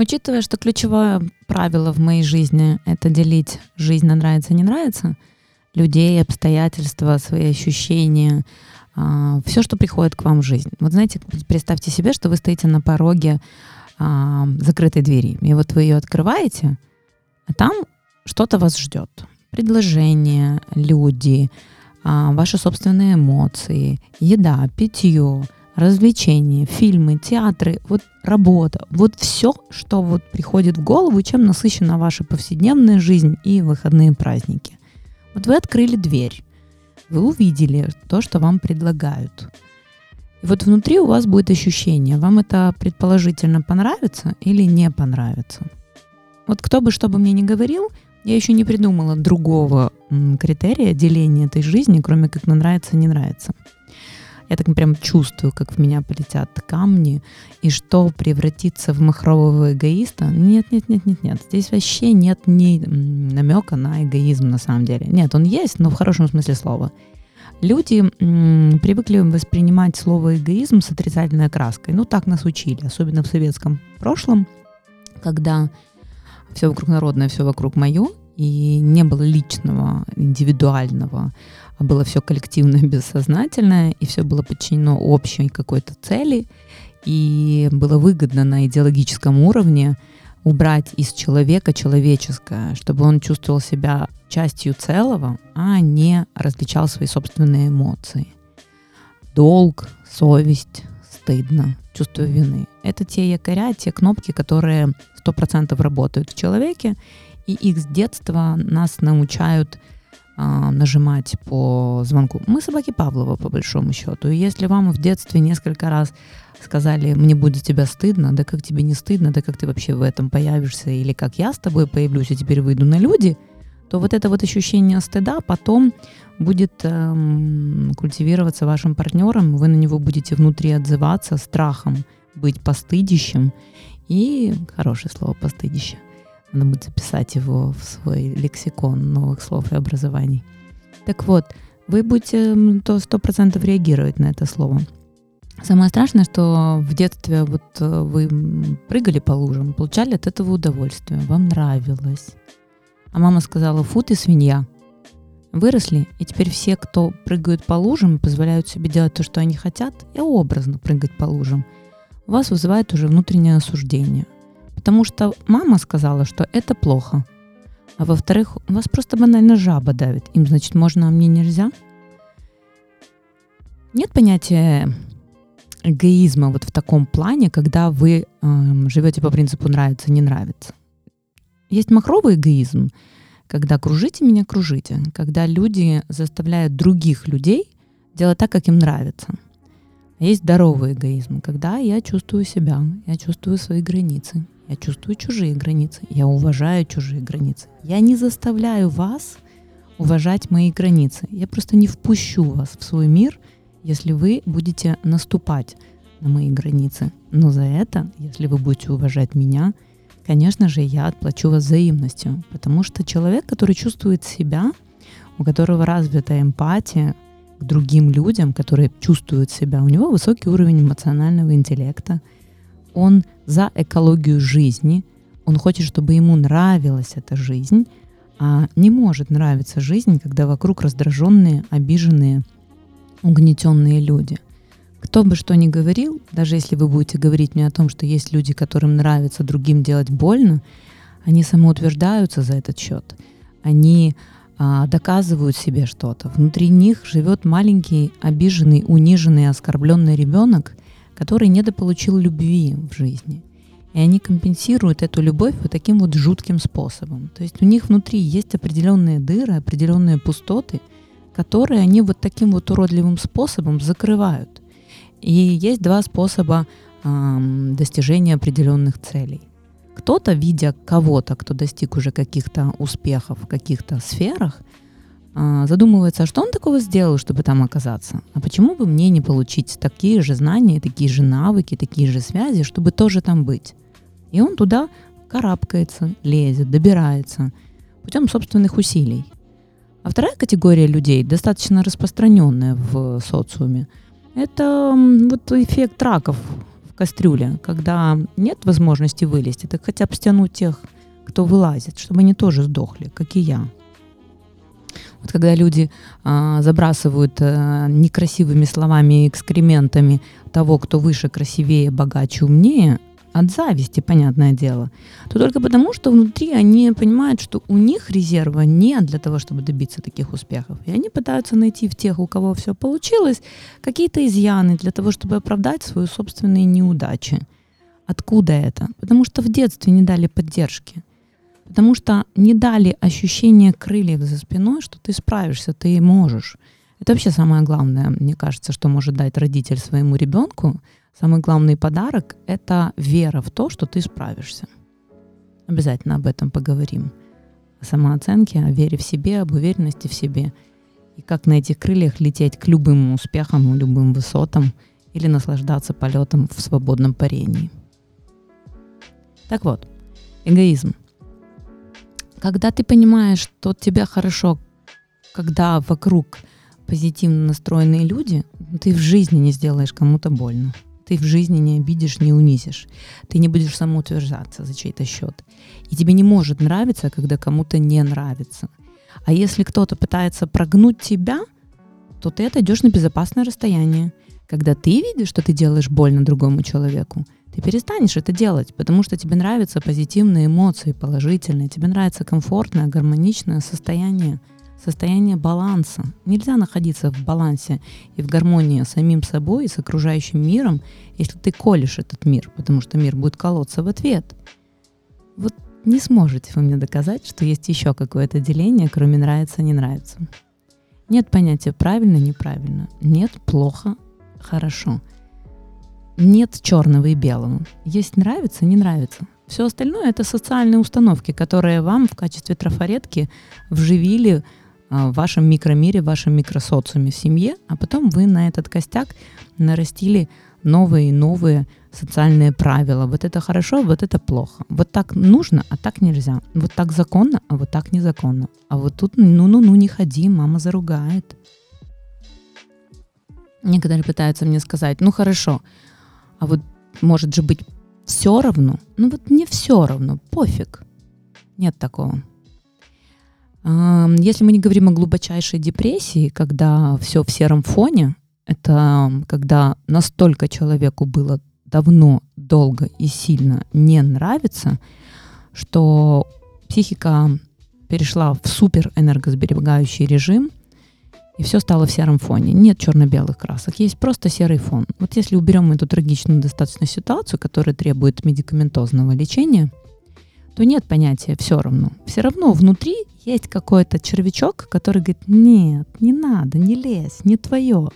Учитывая, что ключевое правило в моей жизни — это делить жизнь на нравится, не нравится, людей, обстоятельства, свои ощущения, а, все, что приходит к вам в жизнь. Вот знаете, представьте себе, что вы стоите на пороге а, закрытой двери, и вот вы ее открываете, а там что-то вас ждет. Предложения, люди, а, ваши собственные эмоции, еда, питье, развлечения, фильмы, театры, вот работа, вот все, что вот приходит в голову, чем насыщена ваша повседневная жизнь и выходные праздники. Вот вы открыли дверь, вы увидели то, что вам предлагают. И вот внутри у вас будет ощущение, вам это предположительно понравится или не понравится. Вот кто бы что бы мне ни говорил, я еще не придумала другого критерия деления этой жизни, кроме как на нравится, не нравится. Я так прям чувствую, как в меня полетят камни, и что превратиться в махрового эгоиста. Нет, нет, нет, нет, нет. Здесь вообще нет ни намека на эгоизм на самом деле. Нет, он есть, но в хорошем смысле слова. Люди м, привыкли воспринимать слово эгоизм с отрицательной окраской. Ну, так нас учили, особенно в советском прошлом, когда все вокруг народное, все вокруг мое, и не было личного, индивидуального, было все коллективное, бессознательное, и все было подчинено общей какой-то цели, и было выгодно на идеологическом уровне убрать из человека человеческое, чтобы он чувствовал себя частью целого, а не различал свои собственные эмоции. Долг, совесть, стыдно, чувство вины. Это те якоря, те кнопки, которые 100% работают в человеке, и их с детства нас научают нажимать по звонку. Мы собаки Павлова, по большому счету. И если вам в детстве несколько раз сказали, мне будет тебя стыдно, да как тебе не стыдно, да как ты вообще в этом появишься, или как я с тобой появлюсь и теперь выйду на люди, то вот это вот ощущение стыда потом будет эм, культивироваться вашим партнером, вы на него будете внутри отзываться страхом быть постыдищем, и хорошее слово постыдище – надо будет записать его в свой лексикон новых слов и образований. Так вот, вы будете то сто процентов реагировать на это слово. Самое страшное, что в детстве вот э, вы прыгали по лужам, получали от этого удовольствие, вам нравилось. А мама сказала, фу ты свинья. Выросли, и теперь все, кто прыгают по лужам, позволяют себе делать то, что они хотят, и образно прыгать по лужам, у вас вызывает уже внутреннее осуждение – Потому что мама сказала, что это плохо. А во-вторых, вас просто банально жаба давит. Им, значит, можно, а мне нельзя? Нет понятия эгоизма вот в таком плане, когда вы э, живете по принципу нравится, не нравится. Есть махровый эгоизм, когда кружите меня, кружите, когда люди заставляют других людей делать так, как им нравится. А есть здоровый эгоизм, когда я чувствую себя, я чувствую свои границы, я чувствую чужие границы, я уважаю чужие границы. Я не заставляю вас уважать мои границы. Я просто не впущу вас в свой мир, если вы будете наступать на мои границы. Но за это, если вы будете уважать меня, конечно же, я отплачу вас взаимностью. Потому что человек, который чувствует себя, у которого развита эмпатия к другим людям, которые чувствуют себя, у него высокий уровень эмоционального интеллекта – он за экологию жизни, он хочет, чтобы ему нравилась эта жизнь, а не может нравиться жизнь, когда вокруг раздраженные, обиженные, угнетенные люди. Кто бы что ни говорил, даже если вы будете говорить мне о том, что есть люди, которым нравится другим делать больно, они самоутверждаются за этот счет. Они а, доказывают себе что-то. Внутри них живет маленький, обиженный, униженный, оскорбленный ребенок, который недополучил любви в жизни. И они компенсируют эту любовь вот таким вот жутким способом. То есть у них внутри есть определенные дыры, определенные пустоты, которые они вот таким вот уродливым способом закрывают. И есть два способа э, достижения определенных целей. Кто-то, видя кого-то, кто достиг уже каких-то успехов в каких-то сферах, задумывается, а что он такого сделал, чтобы там оказаться? А почему бы мне не получить такие же знания, такие же навыки, такие же связи, чтобы тоже там быть? И он туда карабкается, лезет, добирается путем собственных усилий. А вторая категория людей, достаточно распространенная в социуме, это вот эффект раков, кастрюле, когда нет возможности вылезти, так хотя бы стянуть тех, кто вылазит, чтобы они тоже сдохли, как и я. Вот когда люди а, забрасывают а, некрасивыми словами и экскрементами того, кто выше, красивее, богаче, умнее, от зависти, понятное дело, то только потому, что внутри они понимают, что у них резерва нет для того, чтобы добиться таких успехов. И они пытаются найти в тех, у кого все получилось, какие-то изъяны для того, чтобы оправдать свои собственные неудачи. Откуда это? Потому что в детстве не дали поддержки. Потому что не дали ощущения крыльев за спиной, что ты справишься, ты можешь. Это вообще самое главное, мне кажется, что может дать родитель своему ребенку. Самый главный подарок — это вера в то, что ты справишься. Обязательно об этом поговорим. О самооценке, о вере в себе, об уверенности в себе. И как на этих крыльях лететь к любым успехам, любым высотам или наслаждаться полетом в свободном парении. Так вот, эгоизм — когда ты понимаешь, что тебе хорошо, когда вокруг позитивно настроенные люди, ты в жизни не сделаешь кому-то больно. Ты в жизни не обидишь, не унизишь. Ты не будешь самоутверждаться за чей-то счет. И тебе не может нравиться, когда кому-то не нравится. А если кто-то пытается прогнуть тебя, то ты отойдешь на безопасное расстояние. Когда ты видишь, что ты делаешь больно другому человеку, ты перестанешь это делать, потому что тебе нравятся позитивные эмоции, положительные, тебе нравится комфортное, гармоничное состояние, состояние баланса. Нельзя находиться в балансе и в гармонии с самим собой и с окружающим миром, если ты колешь этот мир, потому что мир будет колоться в ответ. Вот не сможете вы мне доказать, что есть еще какое-то деление, кроме нравится, не нравится. Нет понятия правильно, неправильно. Нет плохо, хорошо нет черного и белого. Есть нравится, не нравится. Все остальное это социальные установки, которые вам в качестве трафаретки вживили а, в вашем микромире, в вашем микросоциуме в семье, а потом вы на этот костяк нарастили новые и новые социальные правила. Вот это хорошо, вот это плохо. Вот так нужно, а так нельзя. Вот так законно, а вот так незаконно. А вот тут ну-ну-ну не ходи, мама заругает. Некоторые пытаются мне сказать, ну хорошо, а вот может же быть все равно. Ну вот не все равно, пофиг. Нет такого. Если мы не говорим о глубочайшей депрессии, когда все в сером фоне, это когда настолько человеку было давно, долго и сильно не нравится, что психика перешла в супер энергосберегающий режим, и все стало в сером фоне. Нет черно-белых красок, есть просто серый фон. Вот если уберем эту трагичную достаточно ситуацию, которая требует медикаментозного лечения, то нет понятия все равно. Все равно внутри есть какой-то червячок, который говорит, нет, не надо, не лезь, не твое.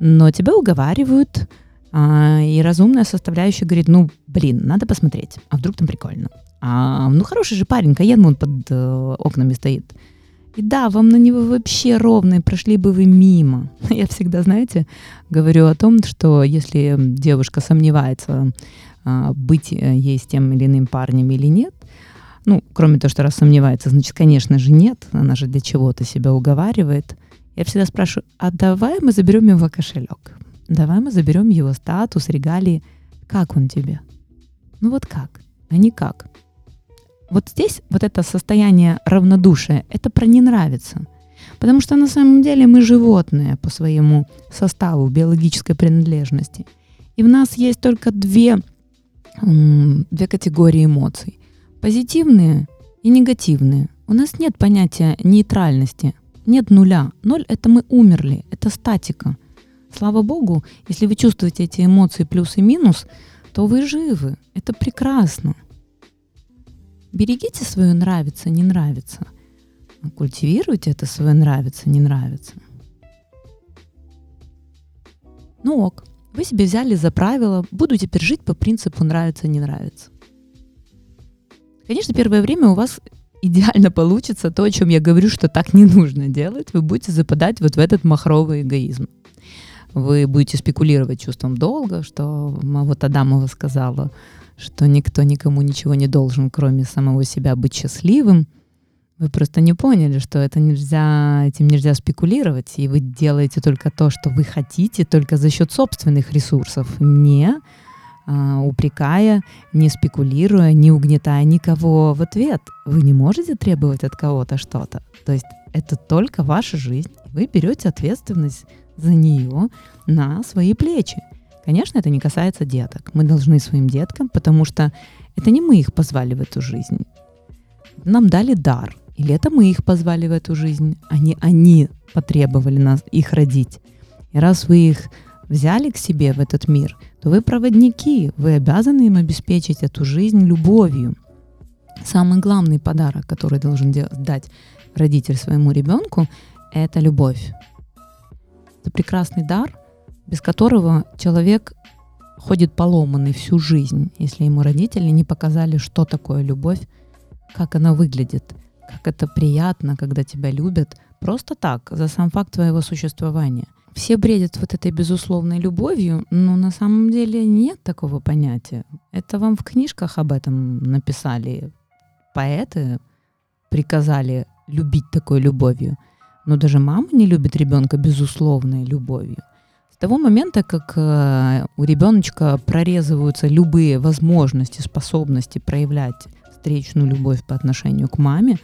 Но тебя уговаривают, а, и разумная составляющая говорит, ну, блин, надо посмотреть, а вдруг там прикольно. А, ну, хороший же парень, Каен вон под э, окнами стоит. И да, вам на него вообще ровно, и прошли бы вы мимо. Я всегда, знаете, говорю о том, что если девушка сомневается, а, быть э, ей с тем или иным парнем или нет, ну, кроме того, что раз сомневается, значит, конечно же, нет. Она же для чего-то себя уговаривает. Я всегда спрашиваю, а давай мы заберем его кошелек? Давай мы заберем его статус, регалии. Как он тебе? Ну вот как, а не как. Вот здесь вот это состояние равнодушия, это про не нравится. Потому что на самом деле мы животные по своему составу биологической принадлежности. И в нас есть только две, две категории эмоций. Позитивные и негативные. У нас нет понятия нейтральности, нет нуля. Ноль — это мы умерли, это статика. Слава Богу, если вы чувствуете эти эмоции плюс и минус, то вы живы. Это прекрасно. Берегите свое нравится, не нравится. Культивируйте это свое нравится, не нравится. Ну ок, вы себе взяли за правило, буду теперь жить по принципу нравится, не нравится. Конечно, первое время у вас идеально получится то, о чем я говорю, что так не нужно делать. Вы будете западать вот в этот махровый эгоизм. Вы будете спекулировать чувством долга, что вот Адамова сказала, что никто никому ничего не должен, кроме самого себя быть счастливым, вы просто не поняли, что это нельзя, этим нельзя спекулировать, и вы делаете только то, что вы хотите, только за счет собственных ресурсов, не а, упрекая, не спекулируя, не угнетая никого в ответ. Вы не можете требовать от кого-то что-то. То есть это только ваша жизнь. Вы берете ответственность за нее на свои плечи. Конечно, это не касается деток. Мы должны своим деткам, потому что это не мы их позвали в эту жизнь. Нам дали дар. Или это мы их позвали в эту жизнь, а не они потребовали нас их родить. И раз вы их взяли к себе в этот мир, то вы проводники, вы обязаны им обеспечить эту жизнь любовью. Самый главный подарок, который должен дать родитель своему ребенку, это любовь. Это прекрасный дар, без которого человек ходит поломанный всю жизнь, если ему родители не показали, что такое любовь, как она выглядит, как это приятно, когда тебя любят просто так, за сам факт твоего существования. Все бредят вот этой безусловной любовью, но на самом деле нет такого понятия. Это вам в книжках об этом написали поэты, приказали любить такой любовью. Но даже мама не любит ребенка безусловной любовью. Того момента, как э, у ребеночка прорезываются любые возможности, способности проявлять встречную любовь по отношению к маме,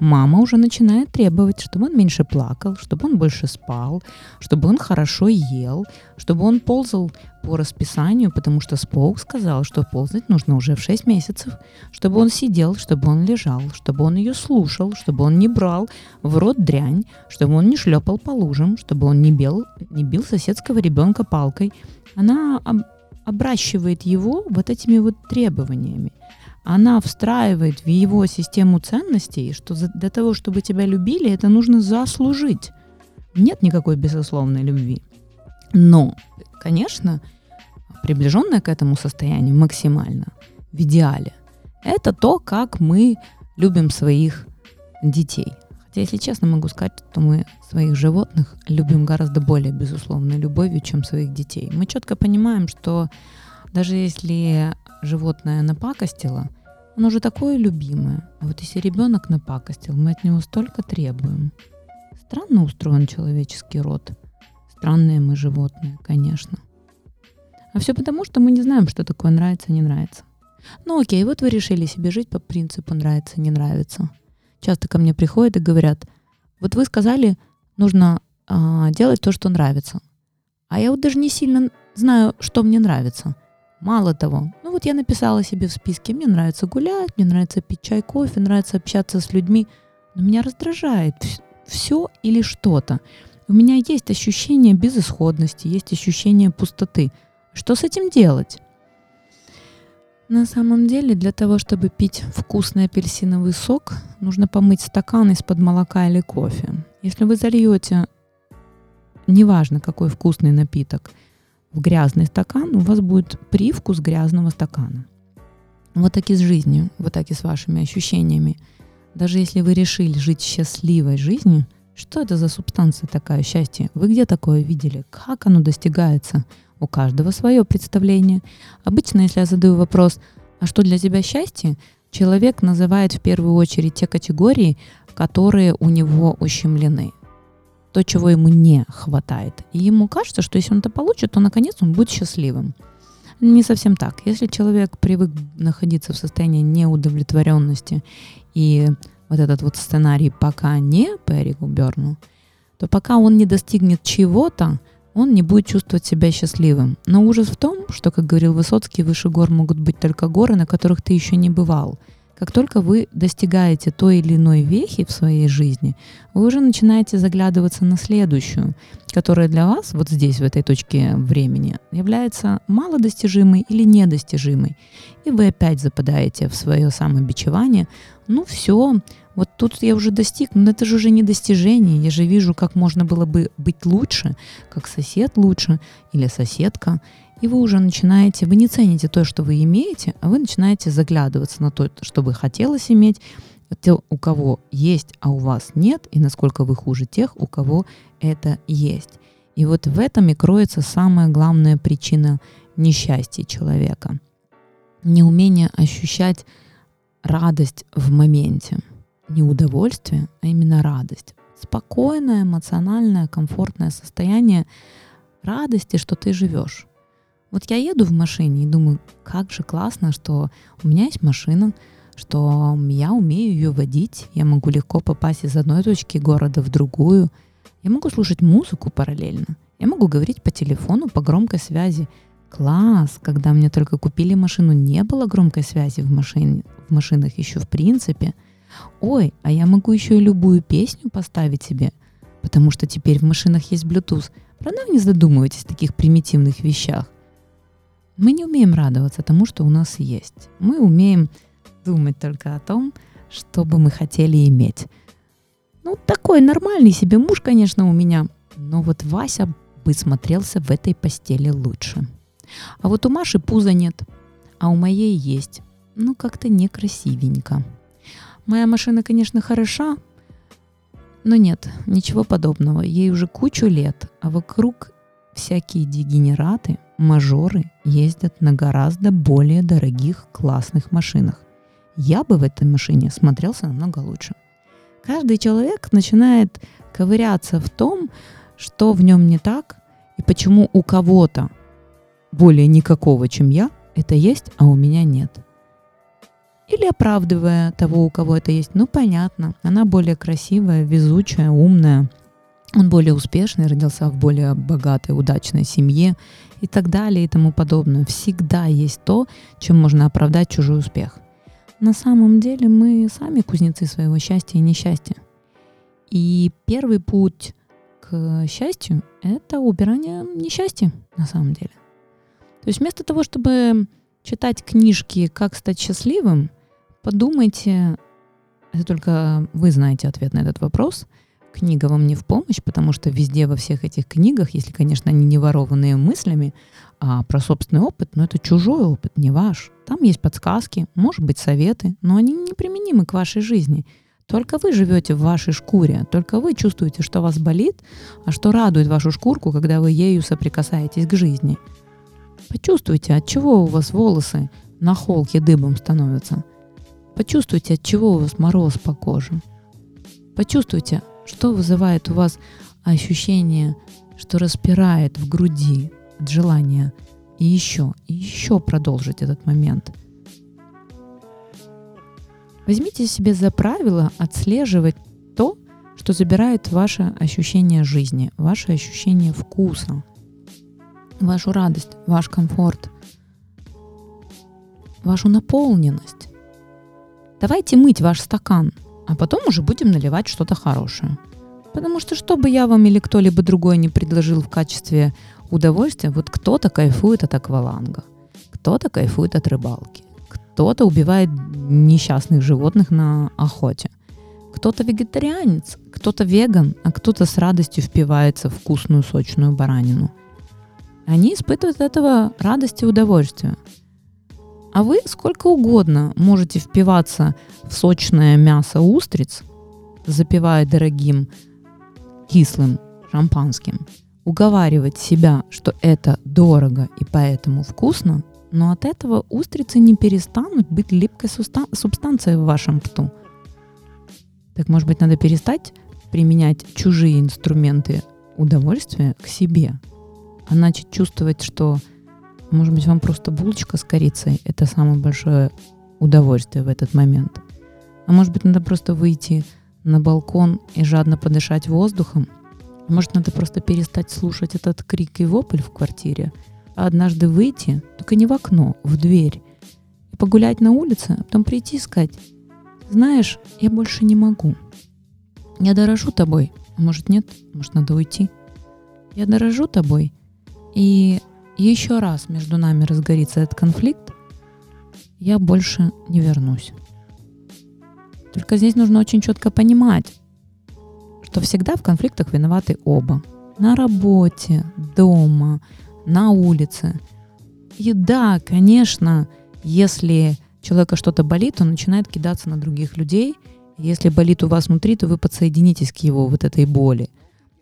мама уже начинает требовать, чтобы он меньше плакал, чтобы он больше спал, чтобы он хорошо ел, чтобы он ползал по расписанию, потому что Споук сказал, что ползать нужно уже в 6 месяцев, чтобы он сидел, чтобы он лежал, чтобы он ее слушал, чтобы он не брал в рот дрянь, чтобы он не шлепал по лужам, чтобы он не, бил, не бил соседского ребенка палкой. Она об, обращивает его вот этими вот требованиями она встраивает в его систему ценностей, что для того, чтобы тебя любили, это нужно заслужить. Нет никакой безусловной любви. Но, конечно, приближенное к этому состоянию максимально, в идеале, это то, как мы любим своих детей. Хотя, если честно, могу сказать, что мы своих животных любим гораздо более безусловной любовью, чем своих детей. Мы четко понимаем, что даже если животное напакостило, оно же такое любимое. А вот если ребенок напакостил, мы от него столько требуем. Странно устроен человеческий род. Странные мы животные, конечно. А все потому, что мы не знаем, что такое нравится, не нравится. Ну окей, вот вы решили себе жить по принципу нравится, не нравится. Часто ко мне приходят и говорят, вот вы сказали, нужно а, делать то, что нравится. А я вот даже не сильно знаю, что мне нравится. Мало того, ну вот я написала себе в списке, мне нравится гулять, мне нравится пить чай, кофе, нравится общаться с людьми, но меня раздражает все или что-то. У меня есть ощущение безысходности, есть ощущение пустоты. Что с этим делать? На самом деле, для того, чтобы пить вкусный апельсиновый сок, нужно помыть стакан из-под молока или кофе. Если вы зальете, неважно какой вкусный напиток – в грязный стакан, у вас будет привкус грязного стакана. Вот так и с жизнью, вот так и с вашими ощущениями. Даже если вы решили жить счастливой жизнью, что это за субстанция такая счастье? Вы где такое видели? Как оно достигается? У каждого свое представление. Обычно, если я задаю вопрос, а что для тебя счастье, человек называет в первую очередь те категории, которые у него ущемлены то, чего ему не хватает. И ему кажется, что если он это получит, то наконец он будет счастливым. Не совсем так. Если человек привык находиться в состоянии неудовлетворенности и вот этот вот сценарий пока не по Эрику Берну, то пока он не достигнет чего-то, он не будет чувствовать себя счастливым. Но ужас в том, что, как говорил Высоцкий, выше гор могут быть только горы, на которых ты еще не бывал – как только вы достигаете той или иной вехи в своей жизни, вы уже начинаете заглядываться на следующую, которая для вас вот здесь, в этой точке времени, является малодостижимой или недостижимой. И вы опять западаете в свое самобичевание. Ну все, вот тут я уже достиг, но это же уже не достижение. Я же вижу, как можно было бы быть лучше, как сосед лучше или соседка и вы уже начинаете, вы не цените то, что вы имеете, а вы начинаете заглядываться на то, что бы хотелось иметь, те, у кого есть, а у вас нет, и насколько вы хуже тех, у кого это есть. И вот в этом и кроется самая главная причина несчастья человека. Неумение ощущать радость в моменте. Не удовольствие, а именно радость. Спокойное, эмоциональное, комфортное состояние радости, что ты живешь. Вот я еду в машине и думаю, как же классно, что у меня есть машина, что я умею ее водить, я могу легко попасть из одной точки города в другую, я могу слушать музыку параллельно, я могу говорить по телефону по громкой связи. Класс, когда мне только купили машину, не было громкой связи в, машине, в машинах еще в принципе. Ой, а я могу еще и любую песню поставить себе, потому что теперь в машинах есть Bluetooth. Правда, вы не задумываетесь о таких примитивных вещах? Мы не умеем радоваться тому, что у нас есть. Мы умеем думать только о том, что бы мы хотели иметь. Ну, такой нормальный себе муж, конечно, у меня. Но вот Вася бы смотрелся в этой постели лучше. А вот у Маши пуза нет, а у моей есть. Ну, как-то некрасивенько. Моя машина, конечно, хороша, но нет, ничего подобного. Ей уже кучу лет, а вокруг всякие дегенераты, мажоры ездят на гораздо более дорогих классных машинах. Я бы в этой машине смотрелся намного лучше. Каждый человек начинает ковыряться в том, что в нем не так, и почему у кого-то более никакого, чем я, это есть, а у меня нет. Или оправдывая того, у кого это есть. Ну, понятно, она более красивая, везучая, умная, он более успешный, родился в более богатой, удачной семье и так далее и тому подобное. Всегда есть то, чем можно оправдать чужой успех. На самом деле мы сами кузнецы своего счастья и несчастья. И первый путь к счастью — это убирание несчастья на самом деле. То есть вместо того, чтобы читать книжки «Как стать счастливым», подумайте, это только вы знаете ответ на этот вопрос, книга вам не в помощь, потому что везде во всех этих книгах, если, конечно, они не ворованные мыслями, а про собственный опыт, но это чужой опыт, не ваш. Там есть подсказки, может быть, советы, но они не применимы к вашей жизни. Только вы живете в вашей шкуре, только вы чувствуете, что вас болит, а что радует вашу шкурку, когда вы ею соприкасаетесь к жизни – Почувствуйте, от чего у вас волосы на холке дыбом становятся. Почувствуйте, от чего у вас мороз по коже. Почувствуйте, что вызывает у вас ощущение, что распирает в груди от желания и еще, и еще продолжить этот момент. Возьмите себе за правило отслеживать то, что забирает ваше ощущение жизни, ваше ощущение вкуса – вашу радость, ваш комфорт, вашу наполненность. Давайте мыть ваш стакан, а потом уже будем наливать что-то хорошее. Потому что что бы я вам или кто-либо другой не предложил в качестве удовольствия, вот кто-то кайфует от акваланга, кто-то кайфует от рыбалки, кто-то убивает несчастных животных на охоте, кто-то вегетарианец, кто-то веган, а кто-то с радостью впивается в вкусную сочную баранину – они испытывают от этого радость и удовольствие. А вы сколько угодно можете впиваться в сочное мясо устриц, запивая дорогим кислым шампанским, уговаривать себя, что это дорого и поэтому вкусно, но от этого устрицы не перестанут быть липкой субстанцией в вашем рту. Так может быть надо перестать применять чужие инструменты удовольствия к себе, а начать чувствовать, что, может быть, вам просто булочка с корицей — это самое большое удовольствие в этот момент. А может быть, надо просто выйти на балкон и жадно подышать воздухом. А может, надо просто перестать слушать этот крик и вопль в квартире, а однажды выйти, только не в окно, в дверь, и погулять на улице, а потом прийти и сказать, знаешь, я больше не могу. Я дорожу тобой. А может нет? Может надо уйти? Я дорожу тобой, и еще раз между нами разгорится этот конфликт, я больше не вернусь. Только здесь нужно очень четко понимать, что всегда в конфликтах виноваты оба. На работе, дома, на улице. И да, конечно, если человека что-то болит, он начинает кидаться на других людей. Если болит у вас внутри, то вы подсоединитесь к его вот этой боли.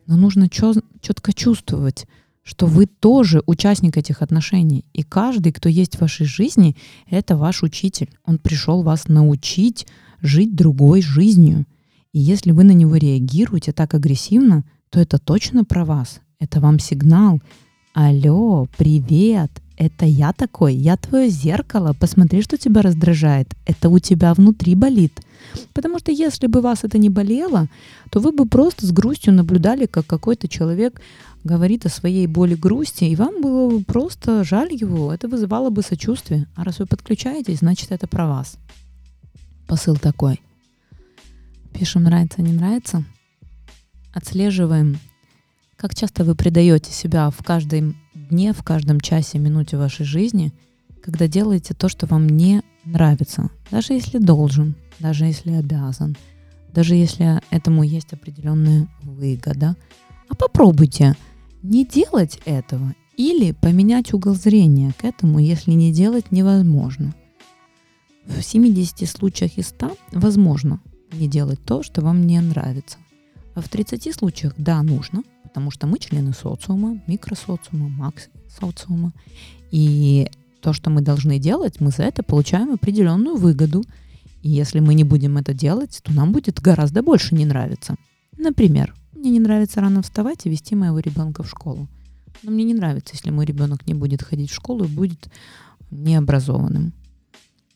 Но нужно четко чувствовать, что вы тоже участник этих отношений. И каждый, кто есть в вашей жизни, это ваш учитель. Он пришел вас научить жить другой жизнью. И если вы на него реагируете так агрессивно, то это точно про вас. Это вам сигнал. алло, привет, это я такой, я твое зеркало, посмотри, что тебя раздражает, это у тебя внутри болит. Потому что если бы вас это не болело, то вы бы просто с грустью наблюдали, как какой-то человек говорит о своей боли грусти, и вам было бы просто жаль его, это вызывало бы сочувствие. А раз вы подключаетесь, значит это про вас. Посыл такой. Пишем нравится, не нравится. Отслеживаем, как часто вы предаете себя в каждом дне, в каждом часе, минуте вашей жизни, когда делаете то, что вам не нравится, даже если должен, даже если обязан, даже если этому есть определенная выгода. А попробуйте не делать этого или поменять угол зрения к этому, если не делать невозможно. В 70 случаях из 100 возможно не делать то, что вам не нравится. А в 30 случаях да, нужно, потому что мы члены социума, микросоциума, макс-социума. И то, что мы должны делать, мы за это получаем определенную выгоду. И если мы не будем это делать, то нам будет гораздо больше не нравиться. Например, мне не нравится рано вставать и вести моего ребенка в школу. Но мне не нравится, если мой ребенок не будет ходить в школу и будет необразованным.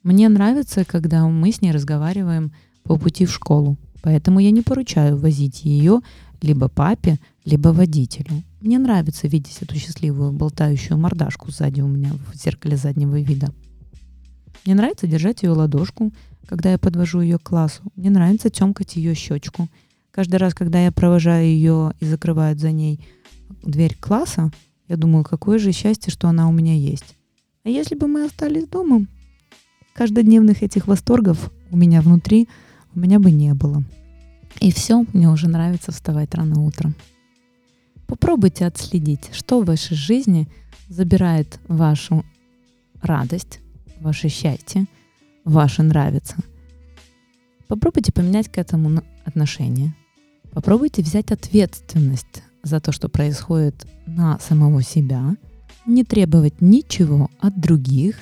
Мне нравится, когда мы с ней разговариваем по пути в школу. Поэтому я не поручаю возить ее либо папе, либо водителю. Мне нравится видеть эту счастливую болтающую мордашку сзади у меня в зеркале заднего вида. Мне нравится держать ее ладошку, когда я подвожу ее к классу. Мне нравится темкать ее щечку – Каждый раз, когда я провожаю ее и закрывают за ней дверь класса, я думаю, какое же счастье, что она у меня есть. А если бы мы остались дома, каждодневных этих восторгов у меня внутри у меня бы не было. И все, мне уже нравится вставать рано утром. Попробуйте отследить, что в вашей жизни забирает вашу радость, ваше счастье, ваше нравится. Попробуйте поменять к этому отношение. Попробуйте взять ответственность за то, что происходит на самого себя, не требовать ничего от других.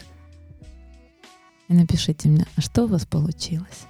И напишите мне, а что у вас получилось.